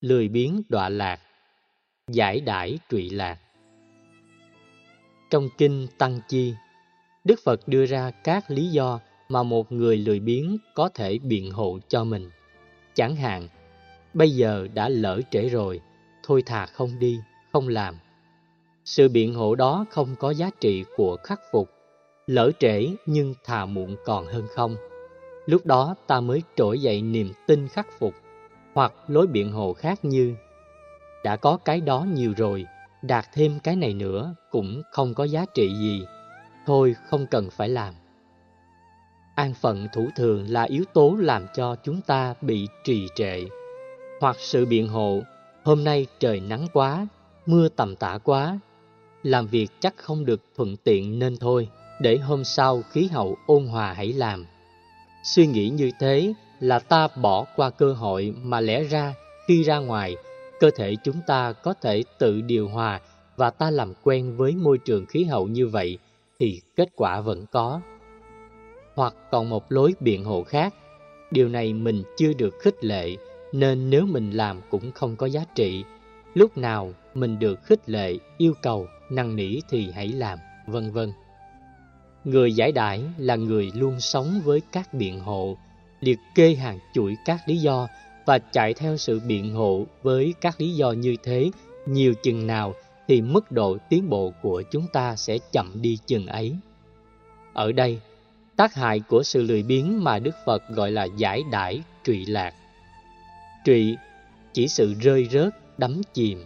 lười biếng đọa lạc, giải đãi trụy lạc. Trong kinh Tăng Chi, Đức Phật đưa ra các lý do mà một người lười biếng có thể biện hộ cho mình. Chẳng hạn, bây giờ đã lỡ trễ rồi, thôi thà không đi, không làm. Sự biện hộ đó không có giá trị của khắc phục, lỡ trễ nhưng thà muộn còn hơn không. Lúc đó ta mới trỗi dậy niềm tin khắc phục, hoặc lối biện hộ khác như đã có cái đó nhiều rồi, đạt thêm cái này nữa cũng không có giá trị gì, thôi không cần phải làm. An phận thủ thường là yếu tố làm cho chúng ta bị trì trệ, hoặc sự biện hộ, hôm nay trời nắng quá, mưa tầm tã quá, làm việc chắc không được thuận tiện nên thôi, để hôm sau khí hậu ôn hòa hãy làm. Suy nghĩ như thế là ta bỏ qua cơ hội mà lẽ ra khi ra ngoài, cơ thể chúng ta có thể tự điều hòa và ta làm quen với môi trường khí hậu như vậy thì kết quả vẫn có. Hoặc còn một lối biện hộ khác, điều này mình chưa được khích lệ nên nếu mình làm cũng không có giá trị. Lúc nào mình được khích lệ, yêu cầu, năn nỉ thì hãy làm, vân vân. Người giải đãi là người luôn sống với các biện hộ, liệt kê hàng chuỗi các lý do và chạy theo sự biện hộ với các lý do như thế nhiều chừng nào thì mức độ tiến bộ của chúng ta sẽ chậm đi chừng ấy. Ở đây, tác hại của sự lười biếng mà Đức Phật gọi là giải đãi trụy lạc. Trụy chỉ sự rơi rớt, đắm chìm.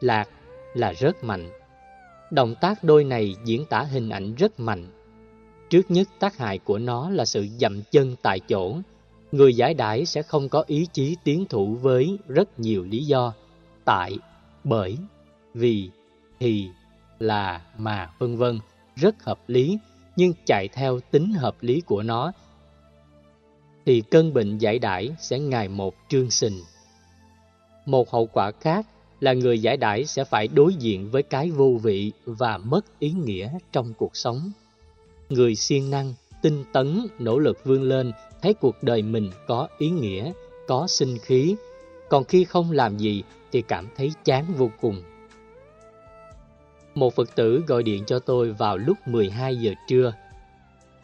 Lạc là rớt mạnh. Động tác đôi này diễn tả hình ảnh rất mạnh. Trước nhất tác hại của nó là sự dậm chân tại chỗ. Người giải đãi sẽ không có ý chí tiến thủ với rất nhiều lý do. Tại, bởi, vì, thì, là, mà, vân vân rất hợp lý, nhưng chạy theo tính hợp lý của nó, thì cân bệnh giải đãi sẽ ngày một trương sình. Một hậu quả khác là người giải đãi sẽ phải đối diện với cái vô vị và mất ý nghĩa trong cuộc sống. Người siêng năng, tinh tấn, nỗ lực vươn lên, thấy cuộc đời mình có ý nghĩa, có sinh khí, còn khi không làm gì thì cảm thấy chán vô cùng. Một Phật tử gọi điện cho tôi vào lúc 12 giờ trưa.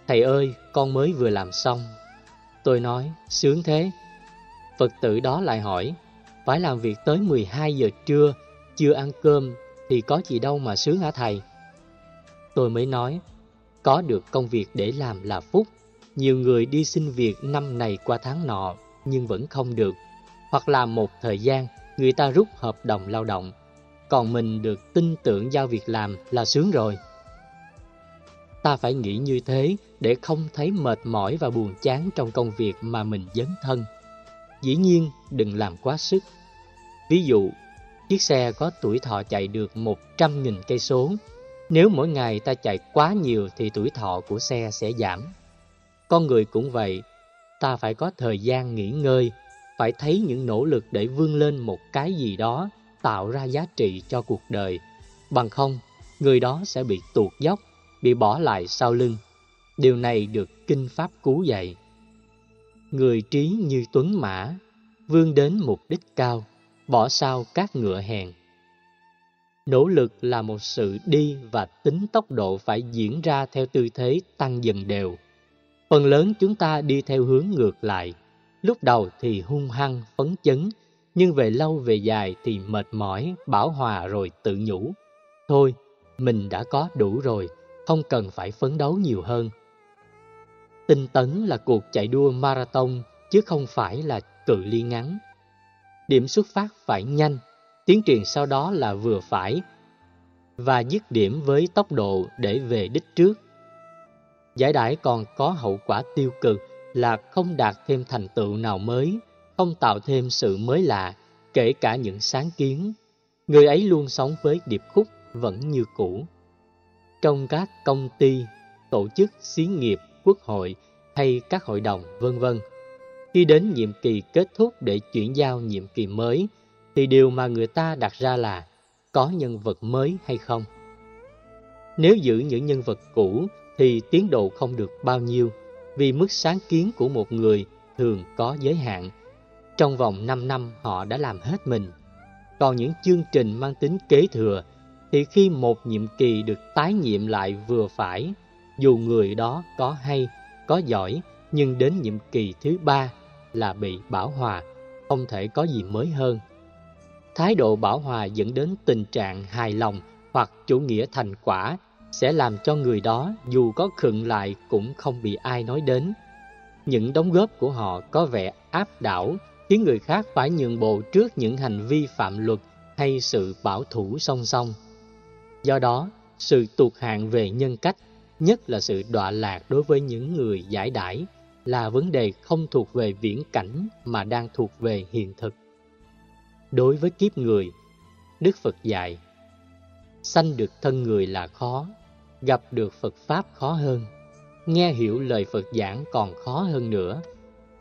Thầy ơi, con mới vừa làm xong. Tôi nói, sướng thế. Phật tử đó lại hỏi, phải làm việc tới 12 giờ trưa, chưa ăn cơm thì có gì đâu mà sướng hả thầy? Tôi mới nói, có được công việc để làm là phúc. Nhiều người đi xin việc năm này qua tháng nọ nhưng vẫn không được. Hoặc là một thời gian, người ta rút hợp đồng lao động còn mình được tin tưởng giao việc làm là sướng rồi. Ta phải nghĩ như thế để không thấy mệt mỏi và buồn chán trong công việc mà mình dấn thân. Dĩ nhiên, đừng làm quá sức. Ví dụ, chiếc xe có tuổi thọ chạy được 100.000 cây số. Nếu mỗi ngày ta chạy quá nhiều thì tuổi thọ của xe sẽ giảm. Con người cũng vậy, ta phải có thời gian nghỉ ngơi, phải thấy những nỗ lực để vươn lên một cái gì đó tạo ra giá trị cho cuộc đời. Bằng không, người đó sẽ bị tuột dốc, bị bỏ lại sau lưng. Điều này được Kinh Pháp cứu dạy. Người trí như tuấn mã, vươn đến mục đích cao, bỏ sau các ngựa hèn. Nỗ lực là một sự đi và tính tốc độ phải diễn ra theo tư thế tăng dần đều. Phần lớn chúng ta đi theo hướng ngược lại. Lúc đầu thì hung hăng, phấn chấn, nhưng về lâu về dài thì mệt mỏi, bảo hòa rồi tự nhủ. Thôi, mình đã có đủ rồi, không cần phải phấn đấu nhiều hơn. Tinh tấn là cuộc chạy đua marathon chứ không phải là cự ly ngắn. Điểm xuất phát phải nhanh, tiến trình sau đó là vừa phải và dứt điểm với tốc độ để về đích trước. Giải đãi còn có hậu quả tiêu cực là không đạt thêm thành tựu nào mới không tạo thêm sự mới lạ, kể cả những sáng kiến. Người ấy luôn sống với điệp khúc vẫn như cũ. Trong các công ty, tổ chức, xí nghiệp, quốc hội hay các hội đồng, vân vân. Khi đến nhiệm kỳ kết thúc để chuyển giao nhiệm kỳ mới, thì điều mà người ta đặt ra là có nhân vật mới hay không. Nếu giữ những nhân vật cũ thì tiến độ không được bao nhiêu, vì mức sáng kiến của một người thường có giới hạn Trong vòng 5 năm họ đã làm hết mình. Còn những chương trình mang tính kế thừa thì khi một nhiệm kỳ được tái nhiệm lại vừa phải, dù người đó có hay, có giỏi, nhưng đến nhiệm kỳ thứ ba là bị bảo hòa, không thể có gì mới hơn. Thái độ bảo hòa dẫn đến tình trạng hài lòng hoặc chủ nghĩa thành quả sẽ làm cho người đó dù có khựng lại cũng không bị ai nói đến. Những đóng góp của họ có vẻ áp đảo khiến người khác phải nhượng bộ trước những hành vi phạm luật hay sự bảo thủ song song. Do đó, sự tụt hạng về nhân cách, nhất là sự đọa lạc đối với những người giải đãi, là vấn đề không thuộc về viễn cảnh mà đang thuộc về hiện thực. Đối với kiếp người, Đức Phật dạy, sanh được thân người là khó, gặp được Phật Pháp khó hơn, nghe hiểu lời Phật giảng còn khó hơn nữa,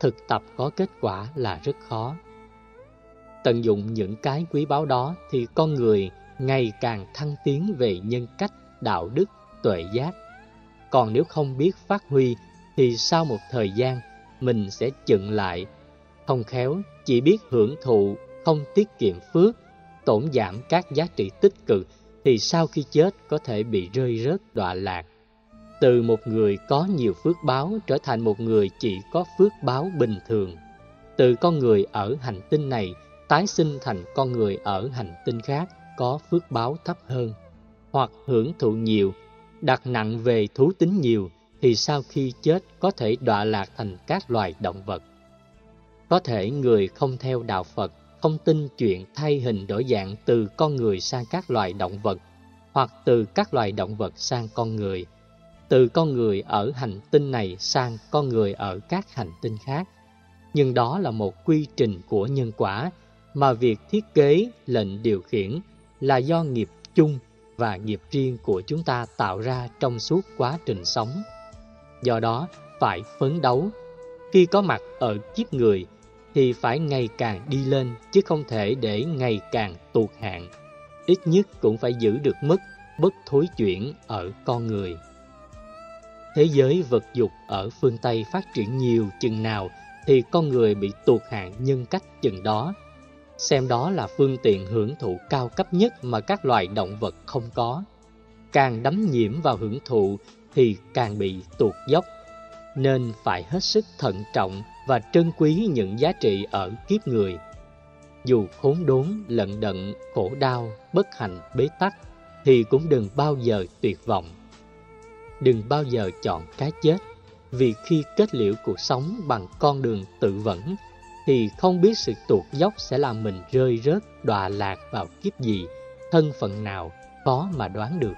thực tập có kết quả là rất khó. Tận dụng những cái quý báu đó thì con người ngày càng thăng tiến về nhân cách, đạo đức, tuệ giác. Còn nếu không biết phát huy thì sau một thời gian mình sẽ chừng lại, không khéo chỉ biết hưởng thụ, không tiết kiệm phước, tổn giảm các giá trị tích cực thì sau khi chết có thể bị rơi rớt đọa lạc. Từ một người có nhiều phước báo trở thành một người chỉ có phước báo bình thường. Từ con người ở hành tinh này tái sinh thành con người ở hành tinh khác có phước báo thấp hơn, hoặc hưởng thụ nhiều, đặt nặng về thú tính nhiều, thì sau khi chết có thể đọa lạc thành các loài động vật. Có thể người không theo đạo Phật, không tin chuyện thay hình đổi dạng từ con người sang các loài động vật, hoặc từ các loài động vật sang con người, từ con người ở hành tinh này sang con người ở các hành tinh khác. Nhưng đó là một quy trình của nhân quả mà việc thiết kế lệnh điều khiển là do nghiệp chung và nghiệp riêng của chúng ta tạo ra trong suốt quá trình sống. Do đó, phải phấn đấu. Khi có mặt ở kiếp người, thì phải ngày càng đi lên, chứ không thể để ngày càng tuột hạng.ít nhất cũng phải giữ được mức bất thối chuyển ở con người. Thế giới vật dục ở phương Tây phát triển nhiều chừng nào thì con người bị tuột hạng nhân cách chừng đó xem đó là phương tiện hưởng thụ cao cấp nhất mà các loài động vật không có. Càng đắm nhiễm vào hưởng thụ thì càng bị tuột dốc, nên phải hết sức thận trọng và trân quý những giá trị ở kiếp người. Dù khốn đốn, lận đận, khổ đau, bất hạnh, bế tắc, thì cũng đừng bao giờ tuyệt vọng. Đừng bao giờ chọn cái chết, vì khi kết liễu cuộc sống bằng con đường tự vẫn thì không biết sự tuột dốc sẽ làm mình rơi rớt đọa lạc vào kiếp gì, thân phận nào, khó mà đoán được.